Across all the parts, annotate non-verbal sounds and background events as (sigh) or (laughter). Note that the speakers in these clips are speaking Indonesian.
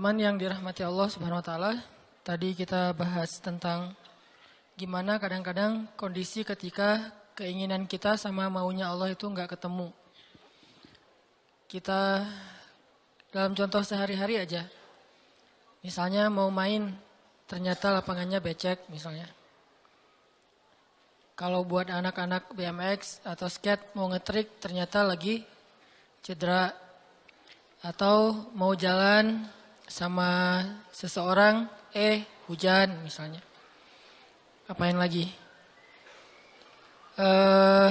Teman-teman yang dirahmati Allah Subhanahu wa taala, tadi kita bahas tentang gimana kadang-kadang kondisi ketika keinginan kita sama maunya Allah itu nggak ketemu. Kita dalam contoh sehari-hari aja. Misalnya mau main, ternyata lapangannya becek misalnya. Kalau buat anak-anak BMX atau skate mau ngetrik ternyata lagi cedera. Atau mau jalan sama seseorang, eh hujan misalnya. Apain lagi? Uh,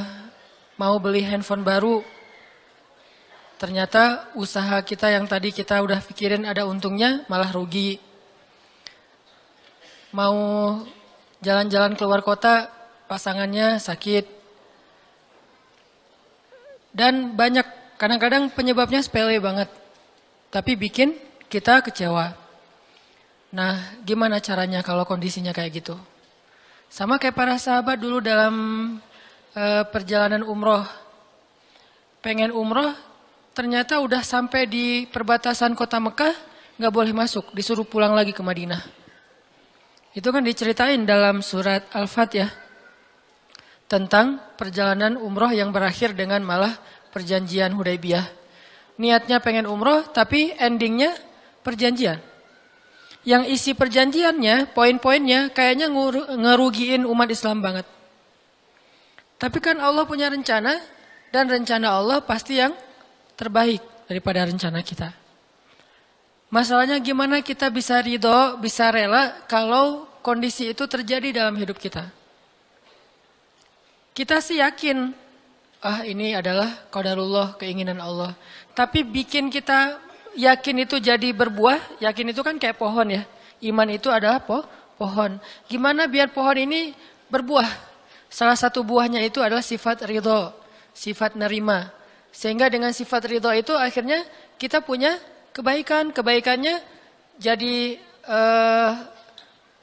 mau beli handphone baru, ternyata usaha kita yang tadi kita udah pikirin ada untungnya malah rugi. Mau jalan-jalan keluar kota, pasangannya sakit. Dan banyak, kadang-kadang penyebabnya sepele banget. Tapi bikin kita kecewa. Nah, gimana caranya kalau kondisinya kayak gitu? Sama kayak para sahabat dulu dalam uh, perjalanan umroh. Pengen umroh, ternyata udah sampai di perbatasan kota Mekah, nggak boleh masuk, disuruh pulang lagi ke Madinah. Itu kan diceritain dalam surat Al-Fat ya. Tentang perjalanan umroh yang berakhir dengan malah perjanjian Hudaybiyah. Niatnya pengen umroh, tapi endingnya perjanjian. Yang isi perjanjiannya, poin-poinnya kayaknya ngerugiin umat Islam banget. Tapi kan Allah punya rencana dan rencana Allah pasti yang terbaik daripada rencana kita. Masalahnya gimana kita bisa ridho, bisa rela kalau kondisi itu terjadi dalam hidup kita. Kita sih yakin, ah ini adalah qadarullah, keinginan Allah. Tapi bikin kita yakin itu jadi berbuah, yakin itu kan kayak pohon ya. Iman itu adalah po pohon. Gimana biar pohon ini berbuah? Salah satu buahnya itu adalah sifat ridho, sifat nerima. Sehingga dengan sifat ridho itu akhirnya kita punya kebaikan. Kebaikannya jadi uh,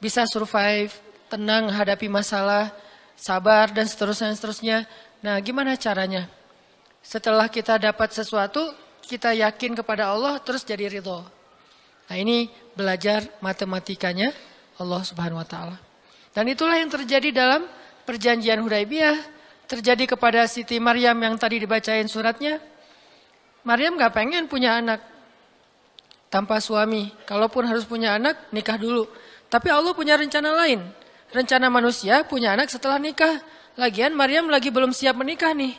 bisa survive, tenang hadapi masalah, sabar dan seterusnya seterusnya. Nah, gimana caranya? Setelah kita dapat sesuatu, kita yakin kepada Allah terus jadi ridho. Nah ini belajar matematikanya Allah subhanahu wa ta'ala. Dan itulah yang terjadi dalam perjanjian Hudaibiyah. Terjadi kepada Siti Maryam yang tadi dibacain suratnya. Maryam gak pengen punya anak tanpa suami. Kalaupun harus punya anak, nikah dulu. Tapi Allah punya rencana lain. Rencana manusia punya anak setelah nikah. Lagian Maryam lagi belum siap menikah nih.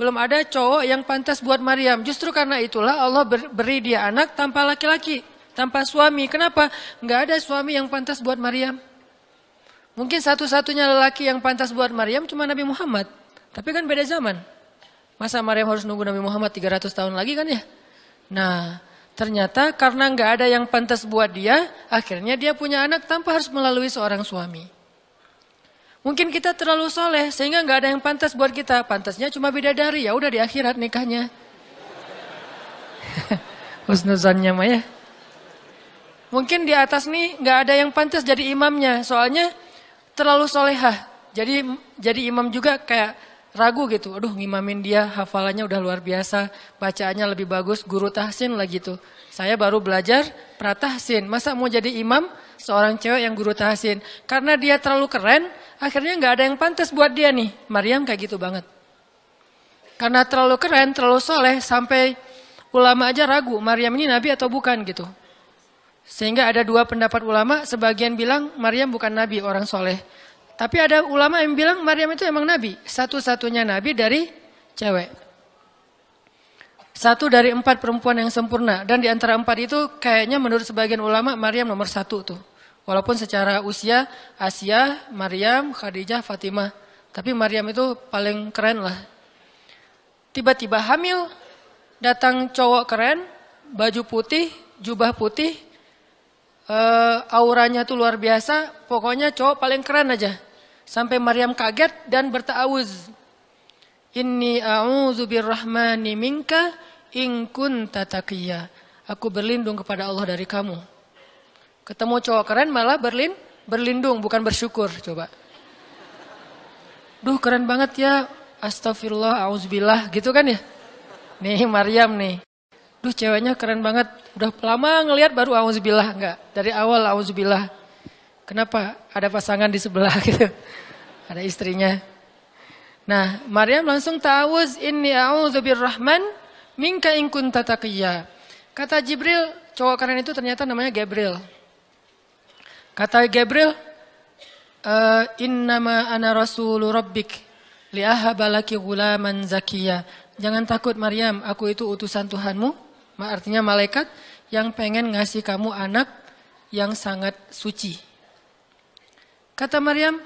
Belum ada cowok yang pantas buat Maryam. Justru karena itulah Allah beri dia anak tanpa laki-laki, tanpa suami. Kenapa? Enggak ada suami yang pantas buat Maryam. Mungkin satu-satunya lelaki yang pantas buat Maryam cuma Nabi Muhammad. Tapi kan beda zaman. Masa Maryam harus nunggu Nabi Muhammad 300 tahun lagi kan ya? Nah, ternyata karena enggak ada yang pantas buat dia, akhirnya dia punya anak tanpa harus melalui seorang suami. Mungkin kita terlalu soleh sehingga nggak ada yang pantas buat kita. Pantasnya cuma bidadari, ya udah di akhirat nikahnya. (laughs) Husnuzannya mah ya. Mungkin di atas nih nggak ada yang pantas jadi imamnya, soalnya terlalu solehah. Jadi jadi imam juga kayak ragu gitu. Aduh ngimamin dia hafalannya udah luar biasa, bacaannya lebih bagus, guru tahsin lah gitu. Saya baru belajar pratahsin, masa mau jadi imam seorang cewek yang guru tahsin? Karena dia terlalu keren, Akhirnya nggak ada yang pantas buat dia nih. Maryam kayak gitu banget. Karena terlalu keren, terlalu soleh, sampai ulama aja ragu Maryam ini nabi atau bukan gitu. Sehingga ada dua pendapat ulama, sebagian bilang Maryam bukan nabi, orang soleh. Tapi ada ulama yang bilang Maryam itu emang nabi, satu-satunya nabi dari cewek. Satu dari empat perempuan yang sempurna. Dan di antara empat itu kayaknya menurut sebagian ulama Maryam nomor satu tuh. Walaupun secara usia Asia, Maryam, Khadijah, Fatimah. Tapi Maryam itu paling keren lah. Tiba-tiba hamil, datang cowok keren, baju putih, jubah putih, uh, auranya tuh luar biasa. Pokoknya cowok paling keren aja. Sampai Maryam kaget dan bertawuz. Inni a'udzu birrahmani minka in kunta Aku berlindung kepada Allah dari kamu Ketemu cowok keren malah berlin, berlindung bukan bersyukur coba. Duh keren banget ya. Astagfirullah, auzubillah gitu kan ya. Nih Maryam nih. Duh ceweknya keren banget. Udah lama ngelihat baru auzubillah enggak. Dari awal auzubillah. Kenapa? Ada pasangan di sebelah (laughs) gitu. Ada istrinya. Nah, Maryam langsung ta'awuz inni a'udzubirrahman minka in kunta. Kata Jibril, cowok keren itu ternyata namanya Gabriel. Kata Gabriel, uh, innama ana rasulu rabbik liahaba laki gulaman zakiya. Jangan takut Maryam, aku itu utusan Tuhanmu. Artinya malaikat yang pengen ngasih kamu anak yang sangat suci. Kata Maryam,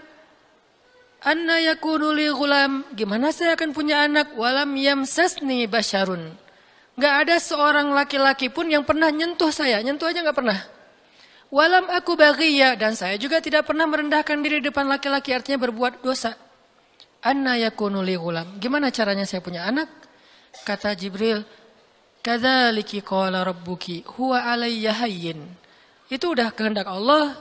Anna yakunu li gulam. Gimana saya akan punya anak? Walam yamsasni basyarun. Gak ada seorang laki-laki pun yang pernah nyentuh saya. Nyentuh aja gak pernah. Walam aku bagiya. Dan saya juga tidak pernah merendahkan diri depan laki-laki. Artinya berbuat dosa. Anna yakunu li gulam. Gimana caranya saya punya anak? Kata Jibril. Kadzaliki qala rabbuki huwa alayya hayyin. Itu udah kehendak Allah.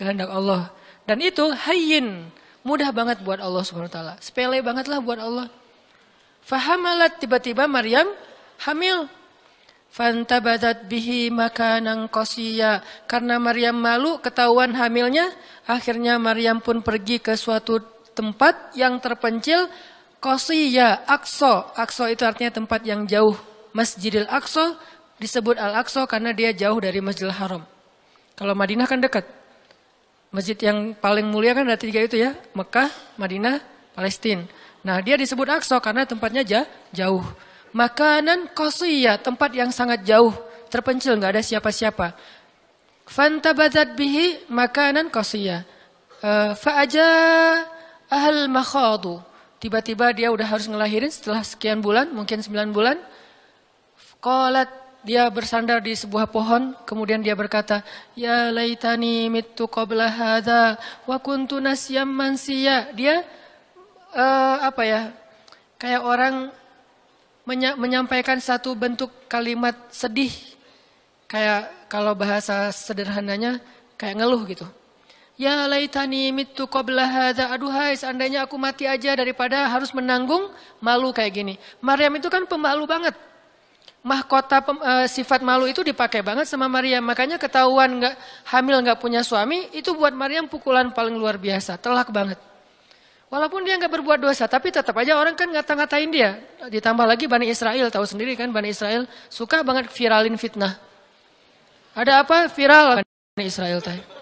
Kehendak Allah. Dan itu hayyin Mudah banget buat Allah Subhanahu wa taala. Sepele banget lah buat Allah. Fahamalat tiba-tiba Maryam hamil. Fantabadat bihi makanan qasiya. Karena Maryam malu ketahuan hamilnya, akhirnya Maryam pun pergi ke suatu tempat yang terpencil qasiya, Aqsa. Aqsa itu artinya tempat yang jauh. Masjidil Aqsa disebut Al-Aqsa karena dia jauh dari Masjidil Haram. Kalau Madinah kan dekat. Masjid yang paling mulia kan ada tiga itu ya, Mekah, Madinah, Palestina. Nah dia disebut Aqsa karena tempatnya jauh. Makanan qasiyah, tempat yang sangat jauh, terpencil, nggak ada siapa-siapa. Fantabadat bihi makanan qasiyah. Uh, Fa'aja ahal makhadu. Tiba-tiba dia udah harus ngelahirin setelah sekian bulan, mungkin sembilan bulan. Qalat dia bersandar di sebuah pohon, kemudian dia berkata, "Ya laitani mitu qabla wa kuntu mansiya." Dia uh, apa ya? Kayak orang menyampaikan satu bentuk kalimat sedih. Kayak kalau bahasa sederhananya kayak ngeluh gitu. Ya laitani mitu qabla hadza. Aduhai seandainya aku mati aja daripada harus menanggung malu kayak gini. Maryam itu kan pemalu banget mahkota pem, e, sifat malu itu dipakai banget sama Maryam. Makanya ketahuan nggak hamil nggak punya suami itu buat Maryam pukulan paling luar biasa, telak banget. Walaupun dia nggak berbuat dosa, tapi tetap aja orang kan ngata-ngatain dia. Ditambah lagi Bani Israel, tahu sendiri kan Bani Israel suka banget viralin fitnah. Ada apa viral Bani Israel teh?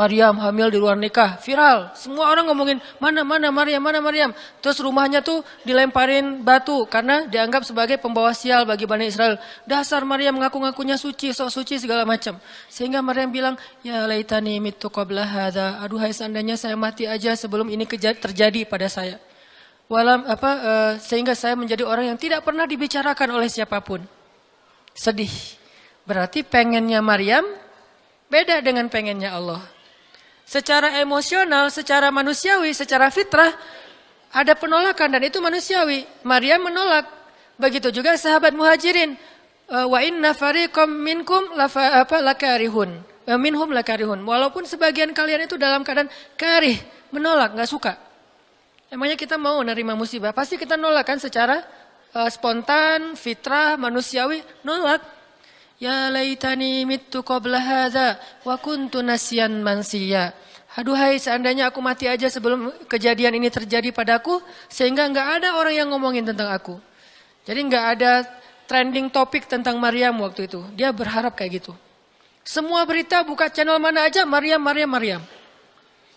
Maryam hamil di luar nikah, viral. Semua orang ngomongin, mana, mana Maryam, mana Maryam. Terus rumahnya tuh dilemparin batu karena dianggap sebagai pembawa sial bagi Bani Israel. Dasar Maryam ngaku-ngakunya suci, sok suci segala macam. Sehingga Maryam bilang, ya laitani mitu qabla hadha. Aduhai seandainya saya mati aja sebelum ini terjadi pada saya. Walam apa uh, sehingga saya menjadi orang yang tidak pernah dibicarakan oleh siapa pun. Sedih. Berarti pengennya Maryam beda dengan pengennya Allah. Secara emosional, secara manusiawi, secara fitrah ada penolakan dan itu manusiawi. Maria menolak. Begitu juga sahabat muhajirin. Eh, wa inna fariqam minkum lafa, apa lakarihun. Eh, minhum lakarihun. Walaupun sebagian kalian itu dalam keadaan karih, menolak, nggak suka. Emangnya kita mau nerima musibah? Pasti kita nolak kan secara uh, spontan, fitrah, manusiawi, nolak. Ya laitani mittu qabla hadza wa kuntu nasyan mansiya. Aduhai seandainya aku mati aja sebelum kejadian ini terjadi padaku sehingga enggak ada orang yang ngomongin tentang aku. Jadi enggak ada trending topik tentang Maryam waktu itu. Dia berharap kayak gitu. Semua berita buka channel mana aja Maryam Maryam Maryam.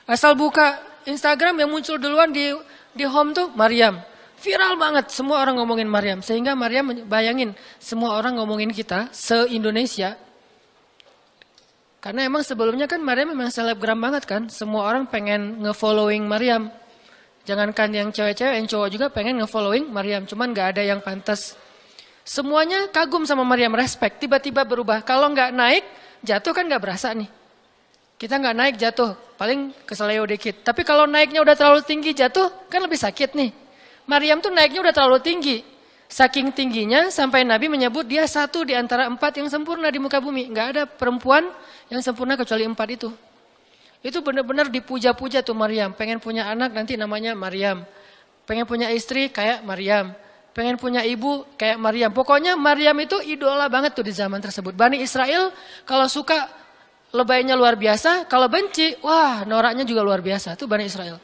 Asal buka Instagram yang muncul duluan di di home tuh Maryam. Viral banget, semua orang ngomongin Maryam. Sehingga Maryam bayangin, semua orang ngomongin kita se-Indonesia. Karena emang sebelumnya kan Maryam memang selebgram banget kan. Semua orang pengen nge-following Maryam. Jangankan yang cewek-cewek, yang cowok juga pengen nge-following Maryam. Cuman gak ada yang pantas. Semuanya kagum sama Maryam, respect. Tiba-tiba berubah. Kalau nggak naik, jatuh kan nggak berasa nih. Kita nggak naik jatuh, paling keseleo dikit. Tapi kalau naiknya udah terlalu tinggi jatuh, kan lebih sakit nih. Maryam tuh naiknya udah terlalu tinggi. Saking tingginya sampai Nabi menyebut dia satu di antara empat yang sempurna di muka bumi. Nggak ada perempuan yang sempurna kecuali empat itu. Itu benar-benar dipuja-puja tuh Maryam. Pengen punya anak nanti namanya Maryam. Pengen punya istri kayak Maryam. pengen punya ibu kayak Maryam. Pokoknya Maryam itu idola banget tuh di zaman tersebut. Bani Israel kalau suka lebaynya luar biasa, kalau benci, wah noraknya juga luar biasa. Itu Bani Israel.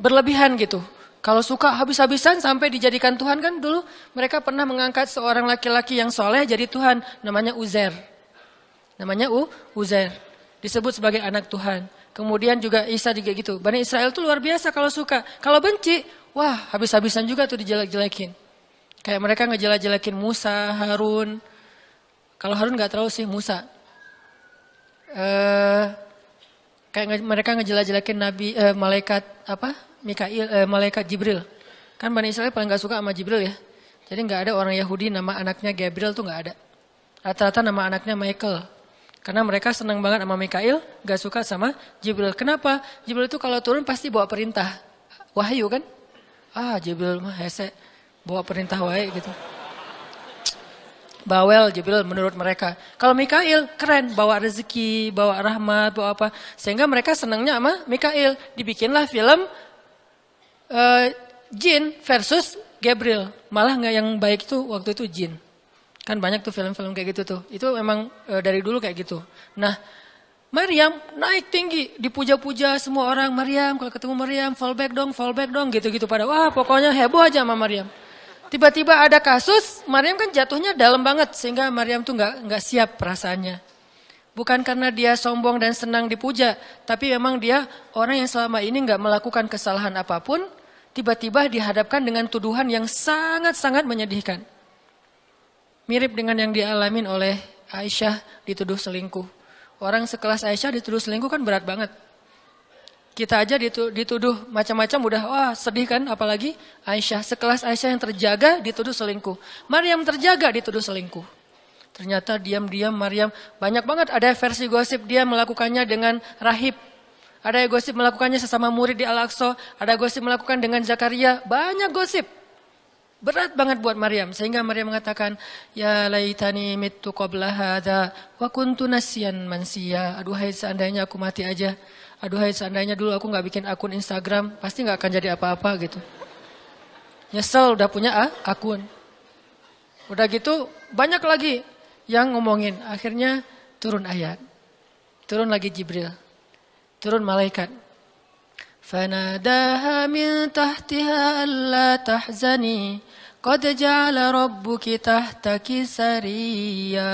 Berlebihan gitu. Kalau suka habis-habisan sampai dijadikan Tuhan kan dulu mereka pernah mengangkat seorang laki-laki yang soleh jadi Tuhan namanya Uzer. Namanya U, Uzer. Disebut sebagai anak Tuhan. Kemudian juga Isa juga gitu. Bani Israel tuh luar biasa kalau suka. Kalau benci, wah habis-habisan juga tuh dijelek-jelekin. Kayak mereka ngejelek-jelekin Musa, Harun. Kalau Harun nggak terlalu sih Musa. Eh, kayak mereka ngejelek-jelekin Nabi, eh, malaikat apa? Mikail, eh, malaikat Jibril. Kan Bani Israel paling gak suka sama Jibril ya. Jadi gak ada orang Yahudi nama anaknya Gabriel tuh gak ada. Rata-rata nama anaknya Michael. Karena mereka senang banget sama Mikail, gak suka sama Jibril. Kenapa? Jibril itu kalau turun pasti bawa perintah. Wahyu kan? Ah Jibril mah hese. Bawa perintah wahyu gitu. Bawel Jibril menurut mereka. Kalau Mikail keren, bawa rezeki, bawa rahmat, bawa apa. Sehingga mereka senangnya sama Mikail. Dibikinlah film uh, jin versus Gabriel. Malah nggak yang baik itu waktu itu jin. Kan banyak tuh film-film kayak gitu tuh. Itu memang uh, dari dulu kayak gitu. Nah, Maryam naik tinggi, dipuja-puja semua orang. Maryam, kalau ketemu Maryam, fallback dong, fallback dong, gitu-gitu pada. Wah, pokoknya heboh aja sama Maryam. Tiba-tiba ada kasus, Maryam kan jatuhnya dalam banget sehingga Maryam tuh nggak nggak siap perasaannya. Bukan karena dia sombong dan senang dipuja, tapi memang dia orang yang selama ini nggak melakukan kesalahan apa pun, tiba-tiba dihadapkan dengan tuduhan yang sangat-sangat menyedihkan. Mirip dengan yang dialamin oleh Aisyah dituduh selingkuh. Orang sekelas Aisyah dituduh selingkuh kan berat banget. Kita aja dituduh macam-macam udah wah sedih kan apalagi Aisyah. Sekelas Aisyah yang terjaga dituduh selingkuh. Maryam terjaga dituduh selingkuh. Ternyata diam-diam Maryam banyak banget ada versi gosip dia melakukannya dengan rahib ada gosip melakukannya sesama murid di Al-Aqsa. Ada gosip melakukan dengan Zakaria. Banyak gosip. Berat banget buat Maryam. Sehingga Maryam mengatakan, Ya laitani mitu qabla hadha wa kuntu nasiyan mansiya. Aduhai seandainya aku mati aja. Aduhai seandainya dulu aku gak bikin akun Instagram. Pasti gak akan jadi apa-apa gitu. Nyesel udah punya ah, akun. Udah gitu banyak lagi yang ngomongin. Akhirnya turun ayat. Turun lagi Jibril turun malaikat. Fanadaha min tahtiha alla tahzani qad ja'ala rabbuki tahtaki sariya.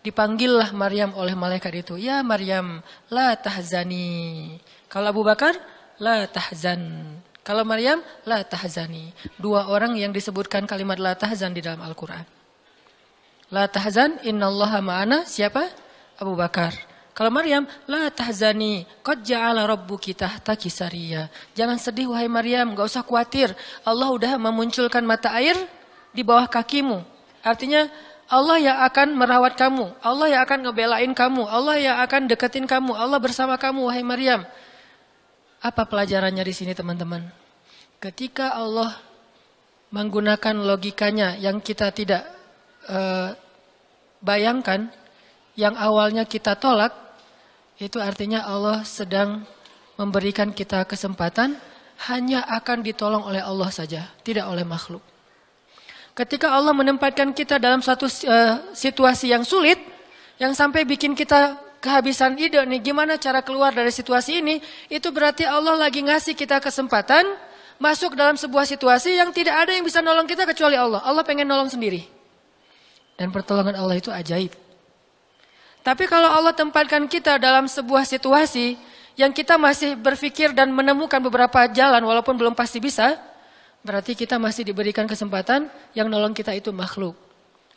Dipanggillah Maryam oleh malaikat itu. Ya Maryam, la tahzani. Kalau Abu Bakar, la tahzan. Kalau Maryam, la tahzani. Dua orang yang disebutkan kalimat la tahzan di dalam Al-Quran. La tahzan, innallaha ma'ana. Siapa? Abu Bakar. Kalau Maryam, la tahzani, qad ja'ala rabbuki tahtaki sariya. Jangan sedih wahai Maryam, gak usah khawatir. Allah udah memunculkan mata air di bawah kakimu. Artinya Allah yang akan merawat kamu, Allah yang akan ngebelain kamu, Allah yang akan deketin kamu, Allah bersama kamu wahai Maryam. Apa pelajarannya di sini teman-teman? Ketika Allah menggunakan logikanya yang kita tidak uh, bayangkan, yang awalnya kita tolak, itu artinya Allah sedang memberikan kita kesempatan hanya akan ditolong oleh Allah saja, tidak oleh makhluk. Ketika Allah menempatkan kita dalam satu uh, situasi yang sulit, yang sampai bikin kita kehabisan ide nih gimana cara keluar dari situasi ini, itu berarti Allah lagi ngasih kita kesempatan masuk dalam sebuah situasi yang tidak ada yang bisa nolong kita kecuali Allah. Allah pengen nolong sendiri. Dan pertolongan Allah itu ajaib. Tapi kalau Allah tempatkan kita dalam sebuah situasi yang kita masih berpikir dan menemukan beberapa jalan walaupun belum pasti bisa, berarti kita masih diberikan kesempatan yang nolong kita itu makhluk.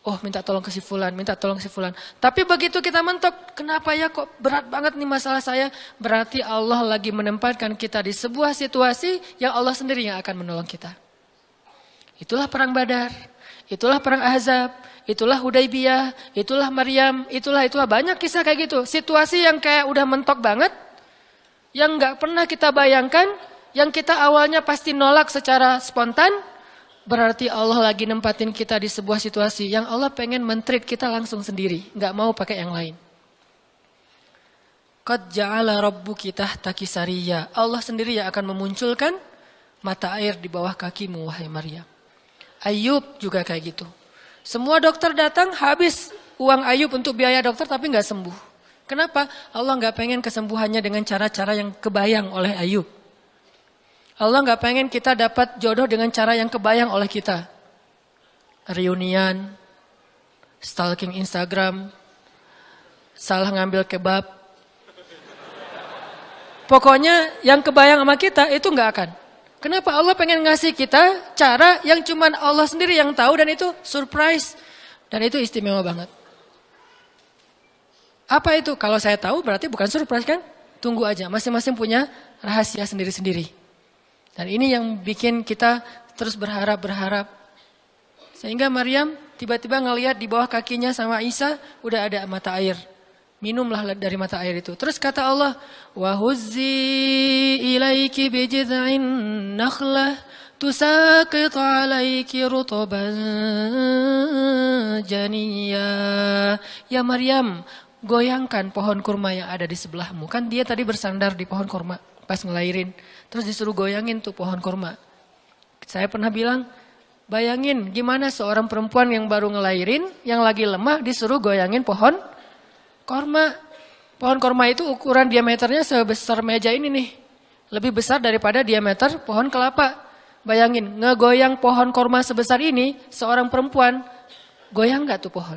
Oh minta tolong ke si fulan, minta tolong ke si fulan. Tapi begitu kita mentok, kenapa ya kok berat banget nih masalah saya? Berarti Allah lagi menempatkan kita di sebuah situasi yang Allah sendiri yang akan menolong kita. Itulah perang badar, itulah perang ahzab, itulah Hudaybiyah, itulah Maryam, itulah itulah banyak kisah kayak gitu. Situasi yang kayak udah mentok banget, yang nggak pernah kita bayangkan, yang kita awalnya pasti nolak secara spontan, berarti Allah lagi nempatin kita di sebuah situasi yang Allah pengen mentreat kita langsung sendiri, nggak mau pakai yang lain. Qad ja'ala rabbuki tahtaki Allah sendiri yang akan memunculkan mata air di bawah kakimu wahai Maryam. Ayub juga kayak gitu. Semua dokter datang habis uang Ayub untuk biaya dokter tapi nggak sembuh. Kenapa? Allah nggak pengen kesembuhannya dengan cara-cara yang kebayang oleh Ayub. Allah nggak pengen kita dapat jodoh dengan cara yang kebayang oleh kita. Reunian, stalking Instagram, salah ngambil kebab. Pokoknya yang kebayang sama kita itu nggak akan. Kenapa Allah pengen ngasih kita cara yang cuman Allah sendiri yang tahu dan itu surprise. Dan itu istimewa banget. Apa itu? Kalau saya tahu berarti bukan surprise kan? Tunggu aja, masing-masing punya rahasia sendiri-sendiri. Dan ini yang bikin kita terus berharap-berharap. Sehingga Maryam tiba-tiba ngelihat di bawah kakinya sama Isa udah ada mata air minumlah dari mata air itu. Terus kata Allah, "Wahuzzi ilaiki bijid'in nakhlah tusaqit 'alaiki rutban janiyya." Ya Maryam, goyangkan pohon kurma yang ada di sebelahmu. Kan dia tadi bersandar di pohon kurma pas ngelahirin. Terus disuruh goyangin tuh pohon kurma. Saya pernah bilang, bayangin gimana seorang perempuan yang baru ngelahirin, yang lagi lemah disuruh goyangin pohon Korma, pohon korma itu ukuran diameternya sebesar meja ini nih. Lebih besar daripada diameter pohon kelapa. Bayangin, ngegoyang pohon korma sebesar ini, seorang perempuan, goyang gak tuh pohon?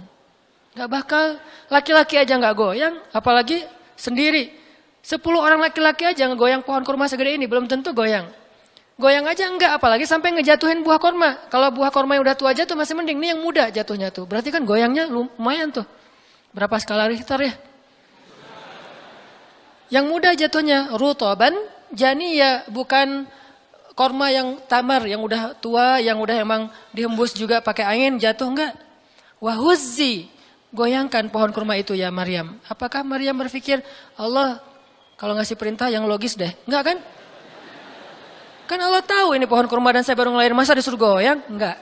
Gak bakal, laki-laki aja gak goyang, apalagi sendiri. Sepuluh orang laki-laki aja ngegoyang pohon korma segede ini, belum tentu goyang. Goyang aja enggak, apalagi sampai ngejatuhin buah korma. Kalau buah korma yang udah tua jatuh masih mending, ini yang muda jatuhnya tuh. Berarti kan goyangnya lumayan tuh. Berapa skala Richter ya? Yang mudah jatuhnya rutoban, jani ya bukan korma yang tamar, yang udah tua, yang udah emang dihembus juga pakai angin, jatuh enggak? Wahuzzi, goyangkan pohon kurma itu ya Maryam. Apakah Maryam berpikir, Allah kalau ngasih perintah yang logis deh? Enggak kan? Kan Allah tahu ini pohon kurma dan saya baru ngelahirin, masa disuruh goyang? Enggak.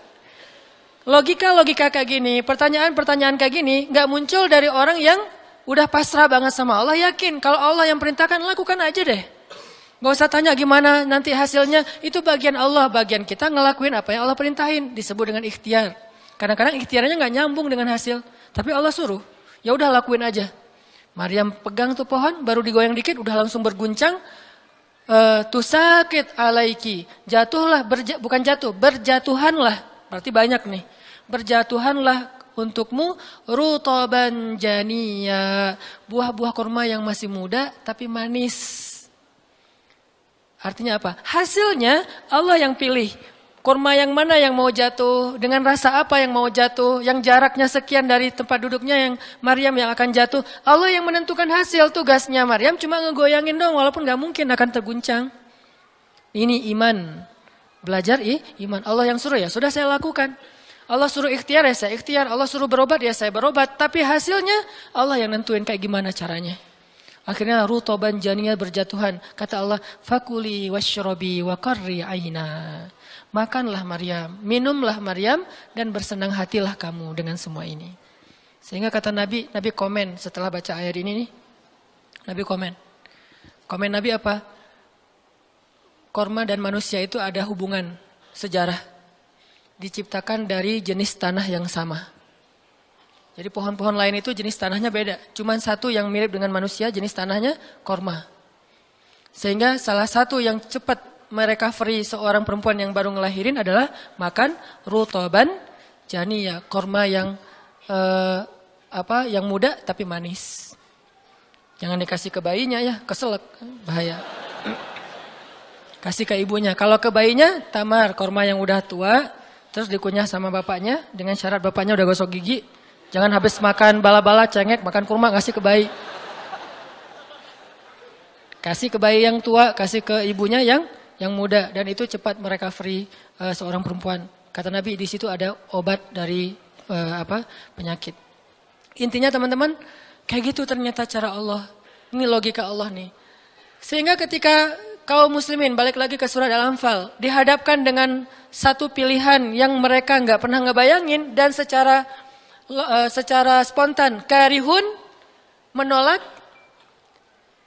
Logika-logika kayak gini, pertanyaan-pertanyaan kayak gini nggak muncul dari orang yang udah pasrah banget sama Allah, yakin kalau Allah yang perintahkan lakukan aja deh. Gak usah tanya gimana nanti hasilnya, itu bagian Allah, bagian kita ngelakuin apa yang Allah perintahin, disebut dengan ikhtiar. Kadang-kadang ikhtiarnya nggak nyambung dengan hasil, tapi Allah suruh, ya udah lakuin aja. Maryam pegang tuh pohon, baru digoyang dikit, udah langsung berguncang. Uh, tusakit alaiki, jatuhlah, berja, bukan jatuh, berjatuhanlah. Berarti banyak nih berjatuhanlah untukmu rutoban janiya. Buah-buah kurma yang masih muda tapi manis. Artinya apa? Hasilnya Allah yang pilih. Kurma yang mana yang mau jatuh, dengan rasa apa yang mau jatuh, yang jaraknya sekian dari tempat duduknya yang Maryam yang akan jatuh. Allah yang menentukan hasil tugasnya Maryam cuma ngegoyangin dong walaupun gak mungkin akan terguncang. Ini iman. Belajar i, iman. Allah yang suruh ya, sudah saya lakukan. Allah suruh ikhtiar ya saya ikhtiar, Allah suruh berobat ya saya berobat. Tapi hasilnya Allah yang nentuin kayak gimana caranya. Akhirnya rutoban jania berjatuhan. Kata Allah, fakuli washrobi wa qarri aina. Makanlah Maryam, minumlah Maryam dan bersenang hatilah kamu dengan semua ini. Sehingga kata Nabi, Nabi komen setelah baca ayat ini nih. Nabi komen. Komen Nabi apa? Korma dan manusia itu ada hubungan sejarah diciptakan dari jenis tanah yang sama. Jadi pohon-pohon lain itu jenis tanahnya beda. Cuman satu yang mirip dengan manusia jenis tanahnya korma. Sehingga salah satu yang cepat merecovery seorang perempuan yang baru ngelahirin adalah makan rutoban jani ya korma yang eh, apa yang muda tapi manis. Jangan dikasih ke bayinya ya, keselak, bahaya. Kasih ke ibunya. Kalau ke bayinya, tamar, korma yang udah tua, Terus dikunyah sama bapaknya dengan syarat bapaknya udah gosok gigi. Jangan habis makan bala-bala, cengek, makan kurma, kasih ke bayi. Kasih ke bayi yang tua, kasih ke ibunya yang yang muda dan itu cepat free uh, seorang perempuan. Kata Nabi di situ ada obat dari uh, apa penyakit. Intinya teman-teman kayak gitu ternyata cara Allah. Ini logika Allah nih. Sehingga ketika kaum muslimin balik lagi ke surat Al-Anfal dihadapkan dengan satu pilihan yang mereka nggak pernah ngebayangin dan secara uh, secara spontan karihun menolak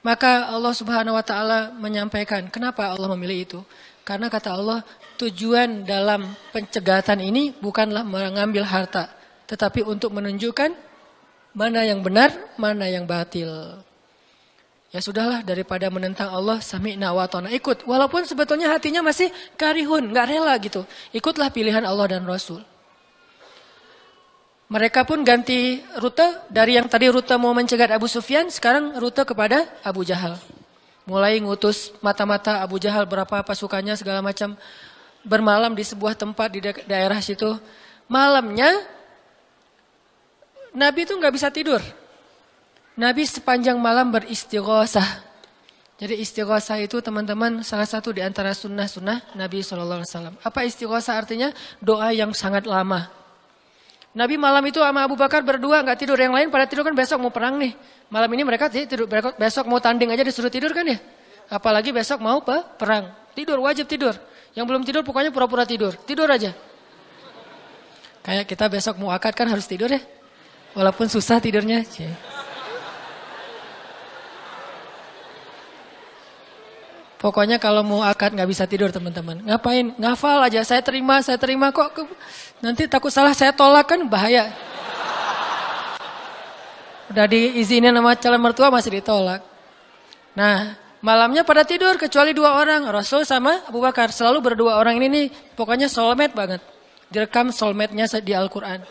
maka Allah Subhanahu wa taala menyampaikan kenapa Allah memilih itu Karena kata Allah, tujuan dalam pencegatan ini bukanlah mengambil harta, tetapi untuk menunjukkan mana yang benar, mana yang batil. Ya sudahlah daripada menentang Allah sami'na wa ta'na ikut. Walaupun sebetulnya hatinya masih karihun, nggak rela gitu. Ikutlah pilihan Allah dan Rasul. Mereka pun ganti rute dari yang tadi rute mau mencegat Abu Sufyan, sekarang rute kepada Abu Jahal. Mulai ngutus mata-mata Abu Jahal berapa pasukannya segala macam bermalam di sebuah tempat di daerah situ. Malamnya Nabi itu nggak bisa tidur. Nabi sepanjang malam beristighosah. Jadi istighosah itu teman-teman salah satu di antara sunnah-sunnah Nabi SAW. Apa istighosah artinya? Doa yang sangat lama. Nabi malam itu sama Abu Bakar berdua nggak tidur. Yang lain pada tidur kan besok mau perang nih. Malam ini mereka tidur, besok mau tanding aja disuruh tidur kan ya. Apalagi besok mau apa? Perang. Tidur, wajib tidur. Yang belum tidur pokoknya pura-pura tidur. Tidur aja. Kayak kita besok mau akad kan harus tidur ya. Walaupun susah tidurnya. Pokoknya kalau mau akad nggak bisa tidur teman-teman. Ngapain? Ngafal aja. Saya terima, saya terima kok. Nanti takut salah saya tolak kan bahaya. Udah diizinin sama calon mertua masih ditolak. Nah malamnya pada tidur kecuali dua orang. Rasul sama Abu Bakar. Selalu berdua orang ini nih pokoknya soulmate banget. Direkam soulmate-nya di Al-Quran.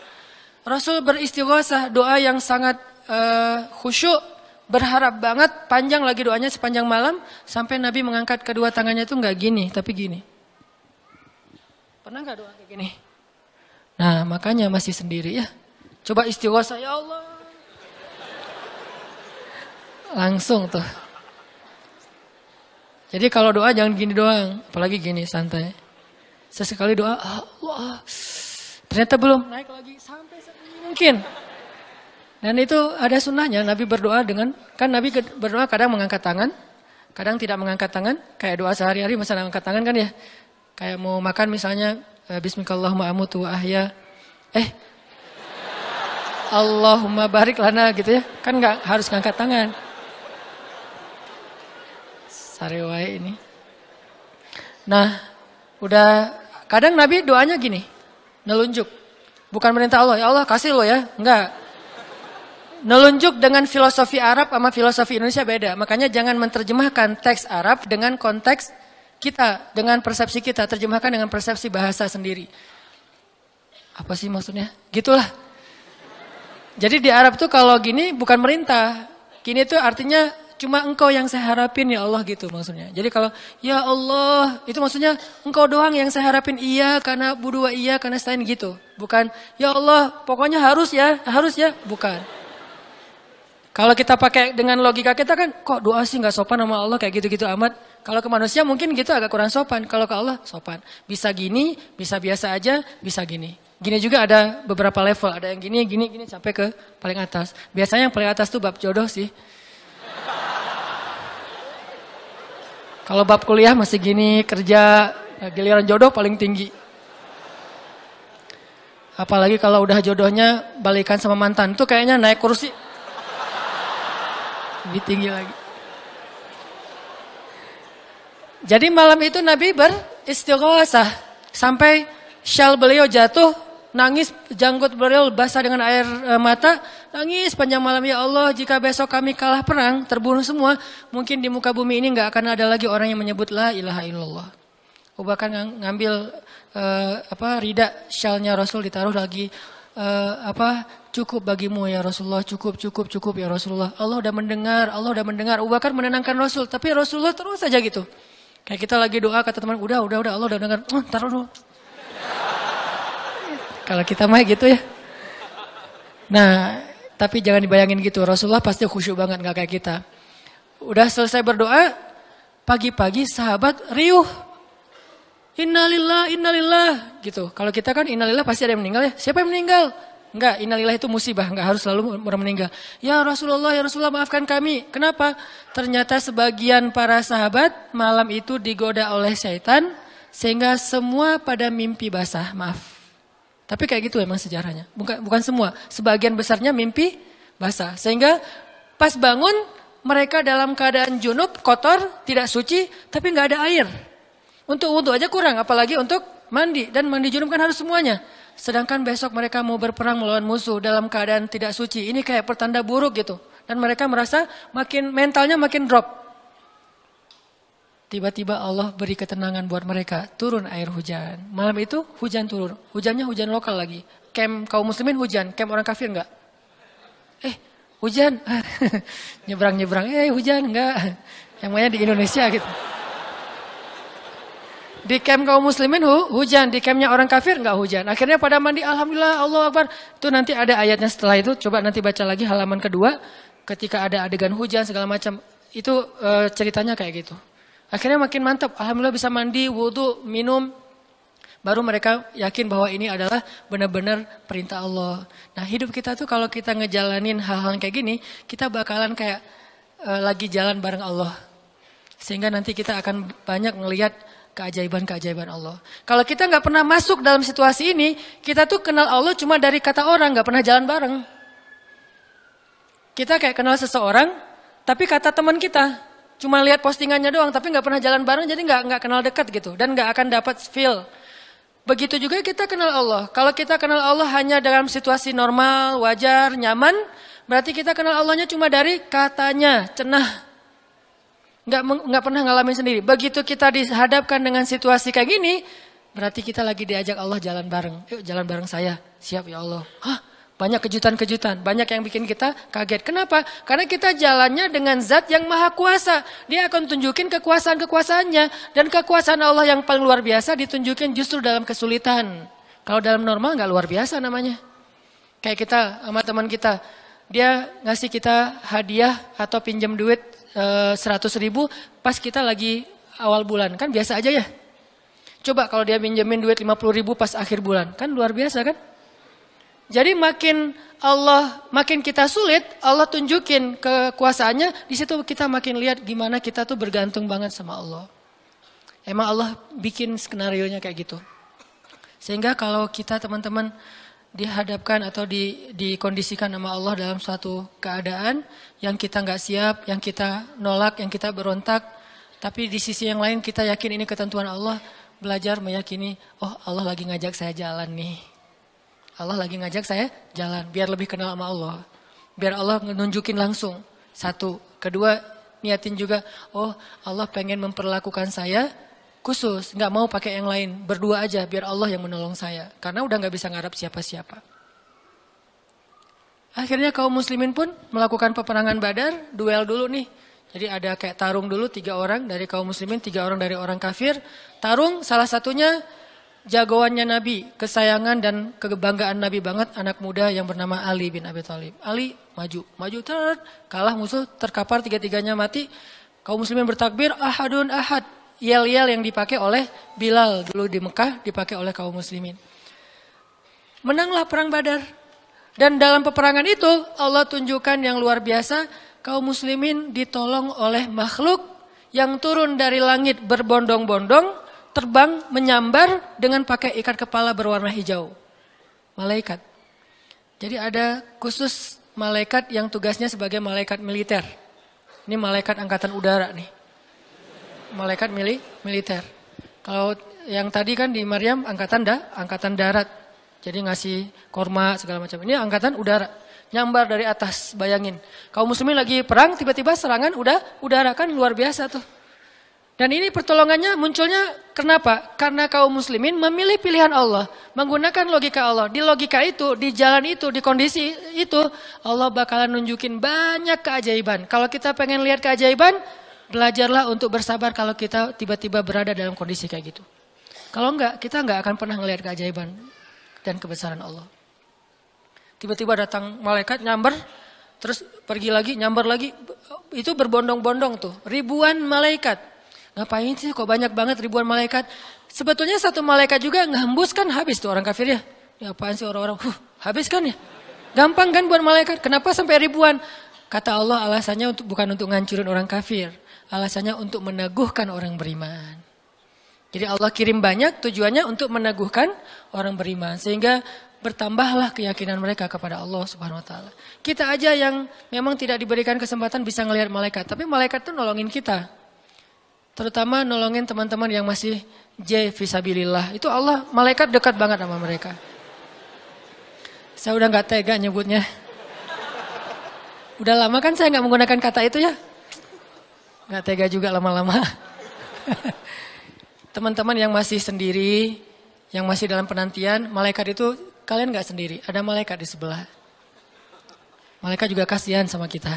Rasul beristighosah doa yang sangat uh, khusyuk berharap banget panjang lagi doanya sepanjang malam sampai Nabi mengangkat kedua tangannya itu nggak gini tapi gini. Pernah nggak doa kayak gini? Nah makanya masih sendiri ya. Coba istighosa ya Allah. Langsung tuh. Jadi kalau doa jangan gini doang, apalagi gini santai. Sesekali doa Allah. Ternyata belum naik lagi sampai mungkin. Dan itu ada sunnahnya, Nabi berdoa dengan, kan Nabi berdoa kadang mengangkat tangan, kadang tidak mengangkat tangan, kayak doa sehari-hari misalnya angkat tangan kan ya. Kayak mau makan misalnya, eh, Bismillahirrahmanirrahim amutu ahya. Eh, Allahumma barik lana gitu ya. Kan nggak harus ngangkat tangan. Sarewai ini. Nah, udah kadang Nabi doanya gini, nelunjuk. Bukan perintah Allah, ya Allah kasih lo ya. Enggak. Nelunjuk dengan filosofi Arab sama filosofi Indonesia beda. Makanya jangan menerjemahkan teks Arab dengan konteks kita, dengan persepsi kita. Terjemahkan dengan persepsi bahasa sendiri. Apa sih maksudnya? Gitulah. Jadi di Arab tuh kalau gini bukan merintah. Gini tuh artinya cuma engkau yang saya harapin ya Allah gitu maksudnya. Jadi kalau ya Allah itu maksudnya engkau doang yang saya harapin iya karena budua iya karena selain gitu. Bukan ya Allah pokoknya harus ya harus ya bukan. Kalau kita pakai dengan logika kita kan, kok doa sih nggak sopan sama Allah kayak gitu-gitu amat. Kalau ke manusia mungkin gitu agak kurang sopan. Kalau ke Allah sopan. Bisa gini, bisa biasa aja, bisa gini. Gini juga ada beberapa level. Ada yang gini, gini, gini sampai ke paling atas. Biasanya yang paling atas tuh bab jodoh sih. Kalau bab kuliah masih gini, kerja, ya giliran jodoh paling tinggi. Apalagi kalau udah jodohnya balikan sama mantan. Itu kayaknya naik kursi lebih tinggi lagi. Jadi malam itu Nabi beristighosah sampai syal beliau jatuh, nangis janggut beliau basah dengan air e, mata, nangis panjang malam ya Allah jika besok kami kalah perang, terbunuh semua, mungkin di muka bumi ini nggak akan ada lagi orang yang menyebut la ilaha illallah. Abu ngambil e, apa rida syalnya Rasul ditaruh lagi uh, apa cukup bagimu ya Rasulullah, cukup, cukup, cukup ya Rasulullah. Allah udah mendengar, Allah udah mendengar. Abu Bakar menenangkan Rasul, tapi Rasulullah terus saja gitu. Kayak kita lagi doa kata teman, udah, udah, udah, Allah udah dengar. Oh, taruh dulu. Kalau kita mah gitu ya. Nah, tapi jangan dibayangin gitu. Rasulullah pasti khusyuk banget nggak kayak kita. Udah selesai berdoa, pagi-pagi sahabat riuh Innalillah, innalillah gitu. Kalau kita kan innalillah pasti ada yang meninggal ya. Siapa yang meninggal? Enggak, innalillah itu musibah, enggak harus selalu orang meninggal. Ya Rasulullah, ya Rasulullah maafkan kami. Kenapa? Ternyata sebagian para sahabat malam itu digoda oleh syaitan sehingga semua pada mimpi basah, maaf. Tapi kayak gitu emang sejarahnya. Bukan bukan semua, sebagian besarnya mimpi basah. Sehingga pas bangun mereka dalam keadaan junub, kotor, tidak suci, tapi enggak ada air. Untuk wudhu aja kurang, apalagi untuk mandi. Dan mandi junub kan harus semuanya. Sedangkan besok mereka mau berperang melawan musuh dalam keadaan tidak suci. Ini kayak pertanda buruk gitu. Dan mereka merasa makin mentalnya makin drop. Tiba-tiba Allah beri ketenangan buat mereka. Turun air hujan. Malam itu hujan turun. Hujannya hujan lokal lagi. Kem kaum muslimin hujan. Kem orang kafir enggak? Eh hujan. (laughs) Nyebrang-nyebrang. Eh hujan enggak. Yang banyak di Indonesia gitu. Di kem kaum muslimin hu, hujan, di kemnya orang kafir enggak hujan. Akhirnya pada mandi, Alhamdulillah, Allah Akbar. Itu nanti ada ayatnya setelah itu, coba nanti baca lagi halaman kedua. Ketika ada adegan hujan segala macam, itu e, ceritanya kayak gitu. Akhirnya makin mantap. Alhamdulillah bisa mandi, wudhu, minum. Baru mereka yakin bahwa ini adalah benar-benar perintah Allah. Nah hidup kita tuh kalau kita ngejalanin hal-hal kayak gini, kita bakalan kayak uh, lagi jalan bareng Allah. Sehingga nanti kita akan banyak ngelihat keajaiban-keajaiban Allah. Kalau kita nggak pernah masuk dalam situasi ini, kita tuh kenal Allah cuma dari kata orang, nggak pernah jalan bareng. Kita kayak kenal seseorang, tapi kata teman kita. Cuma lihat postingannya doang, tapi nggak pernah jalan bareng, jadi nggak nggak kenal dekat gitu, dan nggak akan dapat feel. Begitu juga kita kenal Allah. Kalau kita kenal Allah hanya dalam situasi normal, wajar, nyaman, berarti kita kenal Allahnya cuma dari katanya, cenah. Nggak nggak pernah ngalamin sendiri. Begitu kita dihadapkan dengan situasi kayak gini, berarti kita lagi diajak Allah jalan bareng. Yuk jalan bareng saya. Siap ya Allah. Hah? Banyak kejutan-kejutan, banyak yang bikin kita kaget. Kenapa? Karena kita jalannya dengan zat yang maha kuasa. Dia akan tunjukin kekuasaan-kekuasaannya. Dan kekuasaan Allah yang paling luar biasa ditunjukin justru dalam kesulitan. Kalau dalam normal nggak luar biasa namanya. Kayak kita sama teman kita. Dia ngasih kita hadiah atau pinjam duit eh, 100 ribu pas kita lagi awal bulan. Kan biasa aja ya. Coba kalau dia pinjemin duit 50 ribu pas akhir bulan. Kan luar biasa kan? Jadi makin Allah makin kita sulit, Allah tunjukin kekuasaannya, di situ kita makin lihat gimana kita tuh bergantung banget sama Allah. Emang Allah bikin skenario nya kayak gitu. Sehingga kalau kita teman-teman dihadapkan atau di, dikondisikan sama Allah dalam suatu keadaan yang kita nggak siap, yang kita nolak, yang kita berontak, tapi di sisi yang lain kita yakin ini ketentuan Allah, belajar meyakini, oh Allah lagi ngajak saya jalan nih. Allah lagi ngajak saya jalan biar lebih kenal sama Allah. Biar Allah nunjukin langsung. Satu. Kedua, niatin juga, oh Allah pengen memperlakukan saya khusus. nggak mau pakai yang lain. Berdua aja biar Allah yang menolong saya. Karena udah nggak bisa ngarap siapa-siapa. Akhirnya kaum muslimin pun melakukan peperangan badar, duel dulu nih. Jadi ada kayak tarung dulu tiga orang dari kaum muslimin, tiga orang dari orang kafir. Tarung salah satunya jagoannya Nabi, kesayangan dan kebanggaan Nabi banget anak muda yang bernama Ali bin Abi Thalib. Ali maju, maju ter, kalah musuh terkapar tiga-tiganya mati. Kaum muslimin bertakbir ahadun ahad. Yel-yel yang dipakai oleh Bilal dulu di Mekah dipakai oleh kaum muslimin. Menanglah perang Badar. Dan dalam peperangan itu Allah tunjukkan yang luar biasa kaum muslimin ditolong oleh makhluk yang turun dari langit berbondong-bondong terbang menyambar dengan pakai ikat kepala berwarna hijau. Malaikat. Jadi ada khusus malaikat yang tugasnya sebagai malaikat militer. Ini malaikat angkatan udara nih. Malaikat mili militer. Kalau yang tadi kan di Maryam angkatan da, angkatan darat. Jadi ngasih korma segala macam. Ini angkatan udara. Nyambar dari atas, bayangin. Kaum muslimin lagi perang, tiba-tiba serangan udah udara kan luar biasa tuh. Dan ini pertolongannya munculnya kenapa? Karena kaum muslimin memilih pilihan Allah. Menggunakan logika Allah. Di logika itu, di jalan itu, di kondisi itu. Allah bakalan nunjukin banyak keajaiban. Kalau kita pengen lihat keajaiban, belajarlah untuk bersabar kalau kita tiba-tiba berada dalam kondisi kayak gitu. Kalau enggak, kita enggak akan pernah ngelihat keajaiban dan kebesaran Allah. Tiba-tiba datang malaikat nyamber, terus pergi lagi, nyamber lagi. Itu berbondong-bondong tuh. Ribuan malaikat Ngapain sih kok banyak banget ribuan malaikat? Sebetulnya satu malaikat juga ngehembus kan habis tuh orang kafir ya. Ya apaan sih orang-orang? Huh, habis kan ya? Gampang kan buat malaikat? Kenapa sampai ribuan? Kata Allah alasannya untuk bukan untuk ngancurin orang kafir. Alasannya untuk meneguhkan orang beriman. Jadi Allah kirim banyak tujuannya untuk meneguhkan orang beriman. Sehingga bertambahlah keyakinan mereka kepada Allah subhanahu wa ta'ala. Kita aja yang memang tidak diberikan kesempatan bisa ngelihat malaikat. Tapi malaikat itu nolongin kita. Terutama nolongin teman-teman yang masih J visabilillah. Itu Allah malaikat dekat banget sama mereka. Saya udah nggak tega nyebutnya. Udah lama kan saya nggak menggunakan kata itu ya. Nggak tega juga lama-lama. (laughs) Teman-teman yang masih sendiri, yang masih dalam penantian, malaikat itu kalian nggak sendiri. Ada malaikat di sebelah. Malaikat juga kasihan sama kita.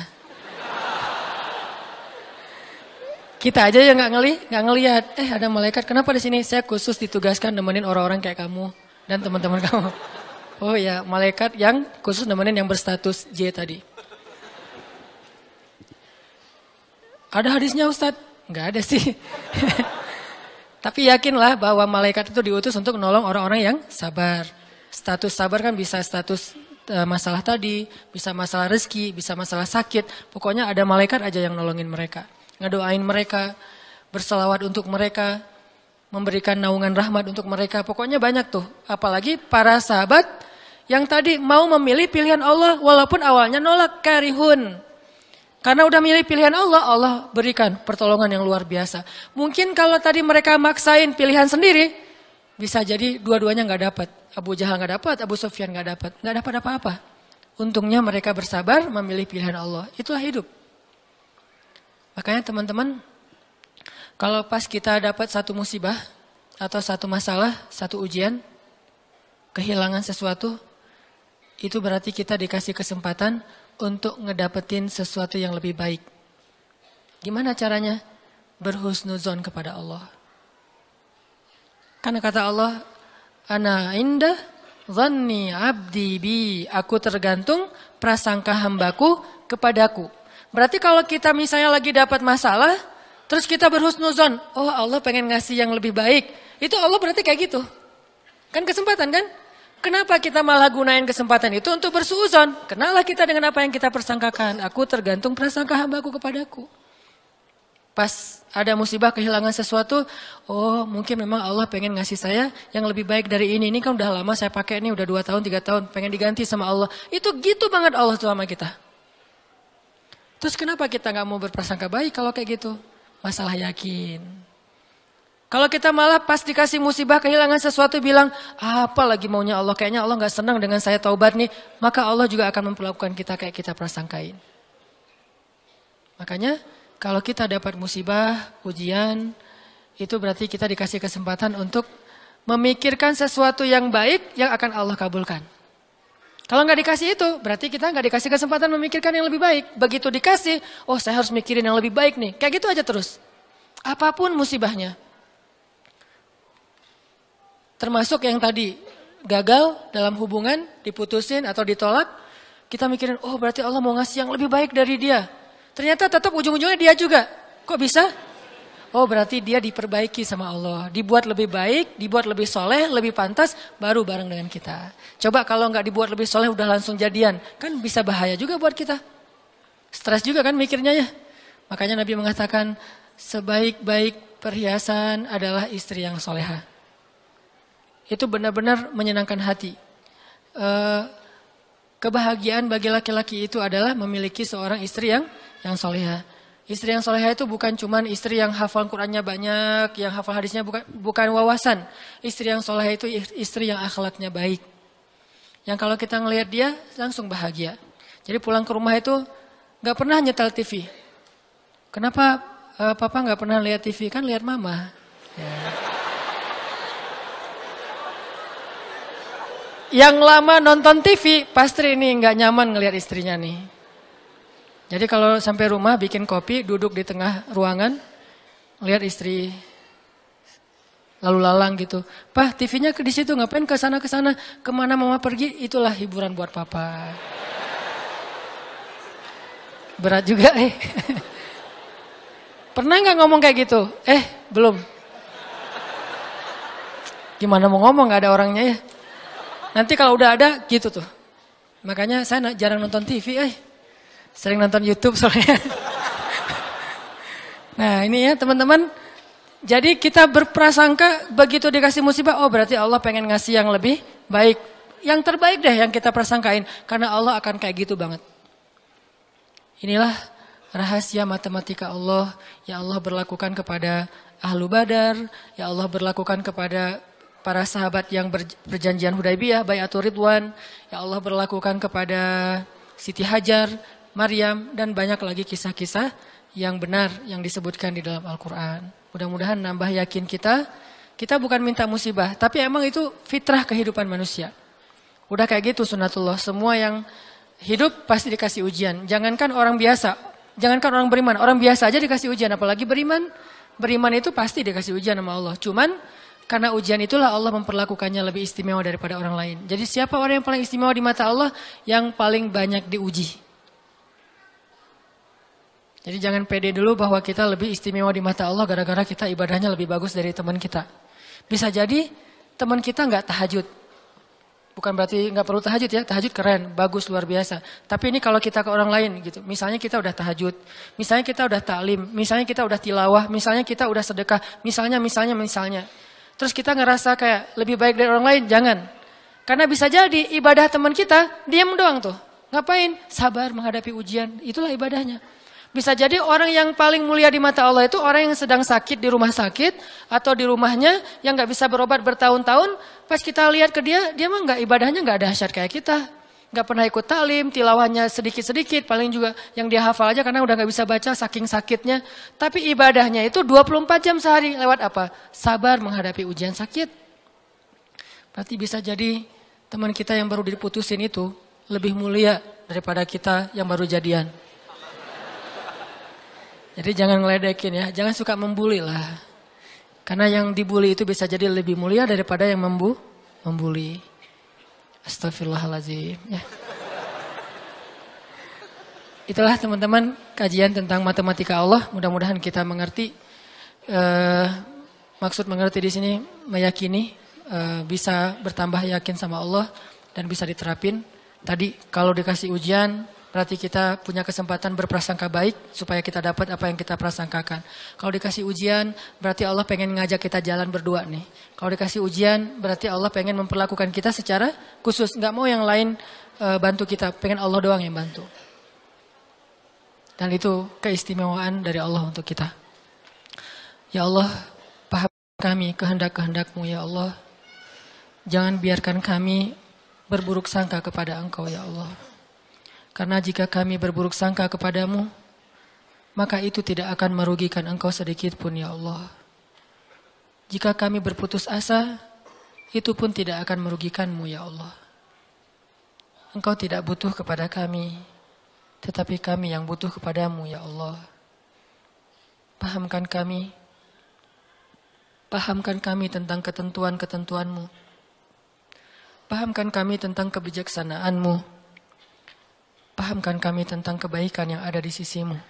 Kita aja yang nggak ngeli, nggak ngelihat. Eh ada malaikat. Kenapa di sini? Saya khusus ditugaskan nemenin orang-orang kayak kamu dan teman-teman kamu. Oh ya, malaikat yang khusus nemenin yang berstatus J tadi. Ada hadisnya Ustadz? Enggak ada sih. (laughs) Tapi yakinlah bahwa malaikat itu diutus untuk menolong orang-orang yang sabar. Status sabar kan bisa status uh, masalah tadi, bisa masalah rezeki, bisa masalah sakit. Pokoknya ada malaikat aja yang nolongin mereka. Ngedoain mereka, berselawat untuk mereka, memberikan naungan rahmat untuk mereka. Pokoknya banyak tuh. Apalagi para sahabat yang tadi mau memilih pilihan Allah walaupun awalnya nolak karihun. Karena udah milih pilihan Allah, Allah berikan pertolongan yang luar biasa. Mungkin kalau tadi mereka maksain pilihan sendiri, bisa jadi dua-duanya nggak dapat. Abu Jahal nggak dapat, Abu Sufyan nggak dapat, nggak dapat apa-apa. Untungnya mereka bersabar memilih pilihan Allah. Itulah hidup. Makanya teman-teman, kalau pas kita dapat satu musibah atau satu masalah, satu ujian, kehilangan sesuatu, itu berarti kita dikasih kesempatan untuk ngedapetin sesuatu yang lebih baik. Gimana caranya? Berhusnuzon kepada Allah. Karena kata Allah, Ana indah zanni abdi bi. Aku tergantung prasangka hambaku kepadaku. Berarti kalau kita misalnya lagi dapat masalah, terus kita berhusnuzon, oh Allah pengen ngasih yang lebih baik. Itu Allah berarti kayak gitu. Kan kesempatan kan? Kenapa kita malah gunain kesempatan itu untuk bersuuzon? Kenalah kita dengan apa yang kita persangkakan. Aku tergantung prasangka hambaku kepadaku. Pas ada musibah kehilangan sesuatu, oh mungkin memang Allah pengen ngasih saya yang lebih baik dari ini. Ini kan udah lama saya pakai ini, udah dua tahun, tiga tahun, pengen diganti sama Allah. Itu gitu banget Allah tuh sama kita. Terus kenapa kita nggak mau berprasangka baik kalau kayak gitu? Masalah yakin. Kalau kita malah pas dikasih musibah kehilangan sesuatu bilang, apa lagi maunya Allah, kayaknya Allah nggak senang dengan saya taubat nih, maka Allah juga akan memperlakukan kita kayak kita prasangkain. Makanya kalau kita dapat musibah, ujian, itu berarti kita dikasih kesempatan untuk memikirkan sesuatu yang baik yang akan Allah kabulkan. Kalau nggak dikasih itu, berarti kita nggak dikasih kesempatan memikirkan yang lebih baik. Begitu dikasih, oh saya harus mikirin yang lebih baik nih. Kayak gitu aja terus. Apa pun musibahnya. Termasuk yang tadi gagal dalam hubungan, diputusin atau ditolak, kita mikirin, oh berarti Allah mau ngasih yang lebih baik dari dia. Ternyata tetap ujung-ujungnya dia juga. Kok bisa? Oh berarti dia diperbaiki sama Allah. Dibuat lebih baik, dibuat lebih soleh, lebih pantas, baru bareng dengan kita. Coba kalau nggak dibuat lebih soleh udah langsung jadian. Kan bisa bahaya juga buat kita. Stres juga kan mikirnya ya. Makanya Nabi mengatakan, sebaik-baik perhiasan adalah istri yang soleha itu benar-benar menyenangkan hati. Uh, kebahagiaan bagi laki-laki itu adalah memiliki seorang istri yang yang soleha. Istri yang soleha itu bukan cuma istri yang hafal Qurannya banyak, yang hafal hadisnya bukan bukan wawasan. Istri yang soleha itu istri yang akhlaknya baik. Yang kalau kita ngelihat dia langsung bahagia. Jadi pulang ke rumah itu nggak pernah nyetel TV. Kenapa uh, papa nggak pernah lihat TV? Kan lihat mama. Ya. Yang lama nonton TV, pasti ini nggak nyaman ngelihat istrinya nih. Jadi kalau sampai rumah bikin kopi, duduk di tengah ruangan, lihat istri lalu lalang gitu. Pah, TV-nya di situ ngapain ke sana ke sana? Ke mana mama pergi? Itulah hiburan buat papa. Berat juga eh. (laughs) Pernah nggak ngomong kayak gitu? Eh, belum. Gimana mau ngomong nggak ada orangnya ya? Nanti kalau udah ada gitu tuh. Makanya saya jarang nonton TV, eh. Sering nonton YouTube soalnya. (laughs) nah ini ya teman-teman. Jadi kita berprasangka begitu dikasih musibah, oh berarti Allah pengen ngasih yang lebih baik. Yang terbaik deh yang kita prasangkain. Karena Allah akan kayak gitu banget. Inilah rahasia matematika Allah yang Allah berlakukan kepada ahlu badar, yang Allah berlakukan kepada para sahabat yang berjanjian Hudaybiyah, Bayatul Ridwan, yang Allah berlakukan kepada Siti Hajar, Maryam, dan banyak lagi kisah-kisah yang benar yang disebutkan di dalam Al-Quran. Mudah-mudahan nambah yakin kita, kita bukan minta musibah, tapi emang itu fitrah kehidupan manusia. Udah kayak gitu sunatullah, semua yang hidup pasti dikasih ujian. Jangankan orang biasa, jangankan orang beriman, orang biasa aja dikasih ujian, apalagi beriman. Beriman itu pasti dikasih ujian sama Allah. Cuman karena ujian itulah Allah memperlakukannya lebih istimewa daripada orang lain. Jadi siapa orang yang paling istimewa di mata Allah? Yang paling banyak diuji. Jadi jangan pede dulu bahwa kita lebih istimewa di mata Allah gara-gara kita ibadahnya lebih bagus dari teman kita. Bisa jadi teman kita nggak tahajud. Bukan berarti nggak perlu tahajud ya, tahajud keren, bagus, luar biasa. Tapi ini kalau kita ke orang lain gitu, misalnya kita udah tahajud, misalnya kita udah taklim, misalnya kita udah tilawah, misalnya kita udah sedekah, misalnya, misalnya, misalnya. Terus kita ngerasa kayak lebih baik dari orang lain, jangan. Karena bisa jadi ibadah teman kita, diam doang tuh. Ngapain? Sabar menghadapi ujian, itulah ibadahnya. Bisa jadi orang yang paling mulia di mata Allah itu orang yang sedang sakit di rumah sakit atau di rumahnya yang nggak bisa berobat bertahun-tahun. Pas kita lihat ke dia, dia mah nggak ibadahnya nggak ada dahsyat kayak kita. Nggak pernah ikut talim, tilawahnya sedikit-sedikit, paling juga yang dia hafal aja karena udah nggak bisa baca saking sakitnya. Tapi ibadahnya itu 24 jam sehari lewat apa? Sabar menghadapi ujian sakit. Berarti bisa jadi teman kita yang baru diputusin itu lebih mulia daripada kita yang baru jadian. Jadi jangan ngeledekin ya, jangan suka membuli lah. Karena yang dibully itu bisa jadi lebih mulia daripada yang membu membuli. Astagfirullahaladzim. Ya. Itulah teman-teman kajian tentang matematika Allah. Mudah-mudahan kita mengerti. Uh, maksud mengerti di sini meyakini uh, bisa bertambah yakin sama Allah dan bisa diterapin. Tadi kalau dikasih ujian Berarti kita punya kesempatan berprasangka baik supaya kita dapat apa yang kita prasangkakan. Kalau dikasih ujian, berarti Allah pengen ngajak kita jalan berdua nih. Kalau dikasih ujian, berarti Allah pengen memperlakukan kita secara khusus. Nggak mau yang lain e, bantu kita, pengen Allah doang yang bantu. Dan itu keistimewaan dari Allah untuk kita. Ya Allah, paham kami kehendak-kehendakmu ya Allah. Jangan biarkan kami berburuk sangka kepada Engkau ya Allah. Karena jika kami berburuk sangka kepadamu, maka itu tidak akan merugikan engkau sedikit pun ya Allah. Jika kami berputus asa, itu pun tidak akan merugikanmu ya Allah. Engkau tidak butuh kepada kami, tetapi kami yang butuh kepadamu ya Allah. Pahamkan kami, pahamkan kami tentang ketentuan-ketentuanmu. Pahamkan kami tentang kebijaksanaanmu pahamkan kami tentang kebaikan yang ada di sisimu.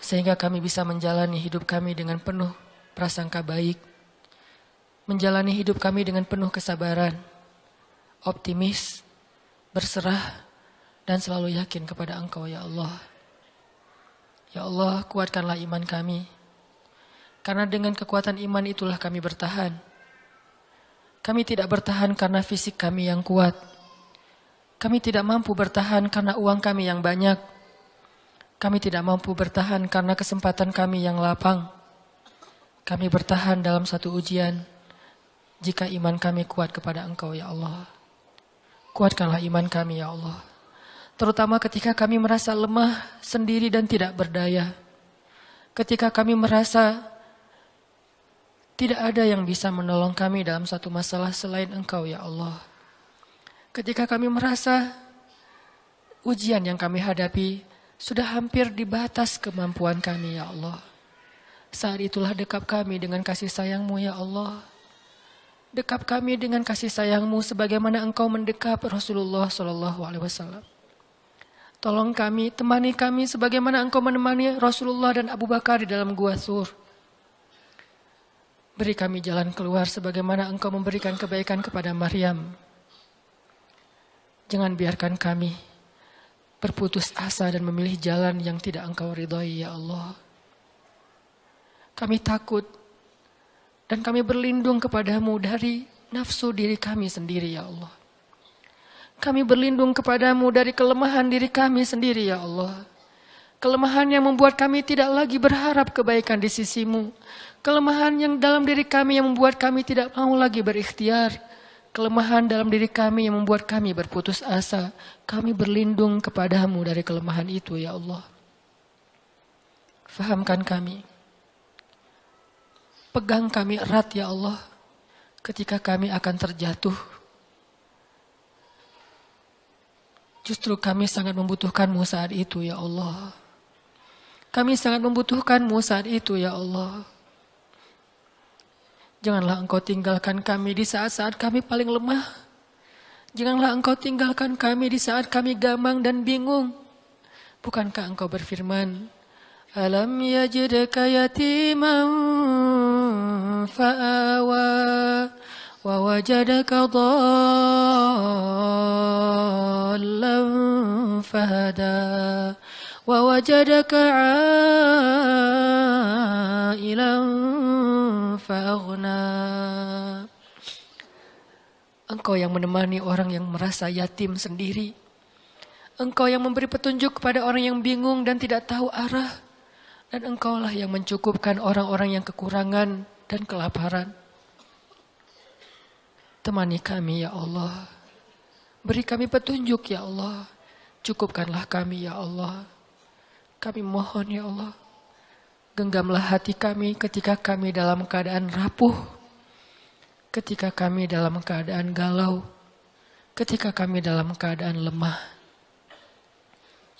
Sehingga kami bisa menjalani hidup kami dengan penuh prasangka baik. Menjalani hidup kami dengan penuh kesabaran, optimis, berserah, dan selalu yakin kepada Engkau ya Allah. Ya Allah, kuatkanlah iman kami. Karena dengan kekuatan iman itulah kami bertahan. Kami tidak bertahan karena fisik kami yang kuat kami tidak mampu bertahan karena uang kami yang banyak. Kami tidak mampu bertahan karena kesempatan kami yang lapang. Kami bertahan dalam satu ujian jika iman kami kuat kepada Engkau ya Allah. Kuatkanlah iman kami ya Allah. Terutama ketika kami merasa lemah sendiri dan tidak berdaya. Ketika kami merasa tidak ada yang bisa menolong kami dalam satu masalah selain Engkau ya Allah. Ketika kami merasa ujian yang kami hadapi sudah hampir di batas kemampuan kami ya Allah. Saat itulah dekap kami dengan kasih sayangmu ya Allah. Dekap kami dengan kasih sayangmu sebagaimana engkau mendekap Rasulullah Shallallahu Alaihi Wasallam. Tolong kami, temani kami sebagaimana engkau menemani Rasulullah dan Abu Bakar di dalam gua sur. Beri kami jalan keluar sebagaimana engkau memberikan kebaikan kepada Maryam Jangan biarkan kami berputus asa dan memilih jalan yang tidak engkau ridhoi ya Allah. Kami takut dan kami berlindung kepadamu dari nafsu diri kami sendiri ya Allah. Kami berlindung kepadamu dari kelemahan diri kami sendiri ya Allah. Kelemahan yang membuat kami tidak lagi berharap kebaikan di sisimu. Kelemahan yang dalam diri kami yang membuat kami tidak mau lagi berikhtiar. Kelemahan dalam diri kami yang membuat kami berputus asa. Kami berlindung kepadamu dari kelemahan itu ya Allah. Fahamkan kami. Pegang kami erat ya Allah. Ketika kami akan terjatuh. Justru kami sangat membutuhkanmu saat itu ya Allah. Kami sangat membutuhkanmu saat itu ya Allah. Janganlah engkau tinggalkan kami di saat-saat kami paling lemah. Janganlah engkau tinggalkan kami di saat kami gamang dan bingung. Bukankah engkau berfirman, Alam yajidka yatiman fa'awa wa wajadaka dhallan fahada. ووجدك عائلا فأغنى Engkau yang menemani orang yang merasa yatim sendiri. Engkau yang memberi petunjuk kepada orang yang bingung dan tidak tahu arah. Dan engkaulah yang mencukupkan orang-orang yang kekurangan dan kelaparan. Temani kami ya Allah. Beri kami petunjuk ya Allah. Cukupkanlah kami ya Allah. Kami mohon ya Allah, genggamlah hati kami ketika kami dalam keadaan rapuh, ketika kami dalam keadaan galau, ketika kami dalam keadaan lemah.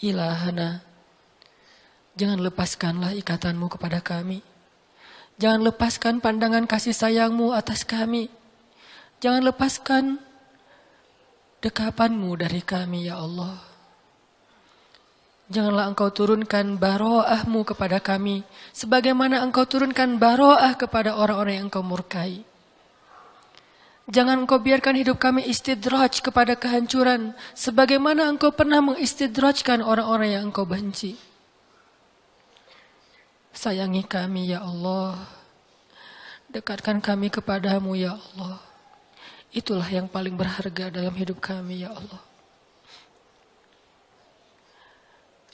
Ilahana, jangan lepaskanlah ikatanmu kepada kami. Jangan lepaskan pandangan kasih sayangmu atas kami. Jangan lepaskan dekapanmu dari kami ya Allah. Janganlah engkau turunkan baroahmu kepada kami. Sebagaimana engkau turunkan baroah kepada orang-orang yang engkau murkai. Jangan engkau biarkan hidup kami istidraj kepada kehancuran. Sebagaimana engkau pernah mengistidrajkan orang-orang yang engkau benci. Sayangi kami ya Allah. Dekatkan kami kepadamu ya Allah. Itulah yang paling berharga dalam hidup kami ya Allah.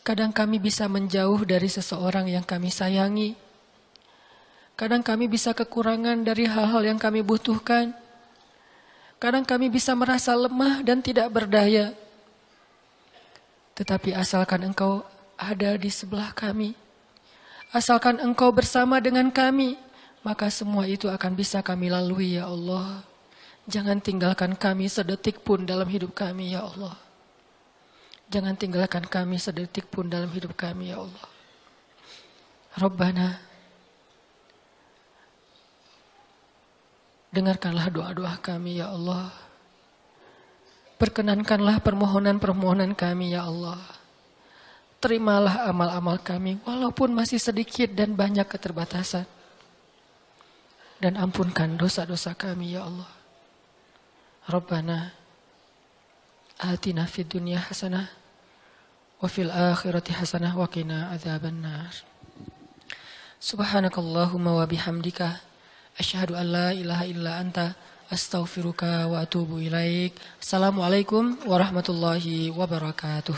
Kadang kami bisa menjauh dari seseorang yang kami sayangi. Kadang kami bisa kekurangan dari hal-hal yang kami butuhkan. Kadang kami bisa merasa lemah dan tidak berdaya. Tetapi asalkan engkau ada di sebelah kami. Asalkan engkau bersama dengan kami. Maka semua itu akan bisa kami lalui ya Allah. Jangan tinggalkan kami sedetik pun dalam hidup kami ya Allah. Jangan tinggalkan kami sedetik pun dalam hidup kami ya Allah. Rabbana. Dengarkanlah doa-doa kami ya Allah. Perkenankanlah permohonan-permohonan kami ya Allah. Terimalah amal-amal kami walaupun masih sedikit dan banyak keterbatasan. Dan ampunkan dosa-dosa kami ya Allah. Rabbana atina fid dunya hasanah wa fil akhirati hasanah wa qina adzabannar Subhanakallahumma wa bihamdika asyhadu an la ilaha illa anta astaghfiruka wa atubu ilaik Assalamualaikum warahmatullahi wabarakatuh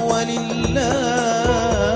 ولله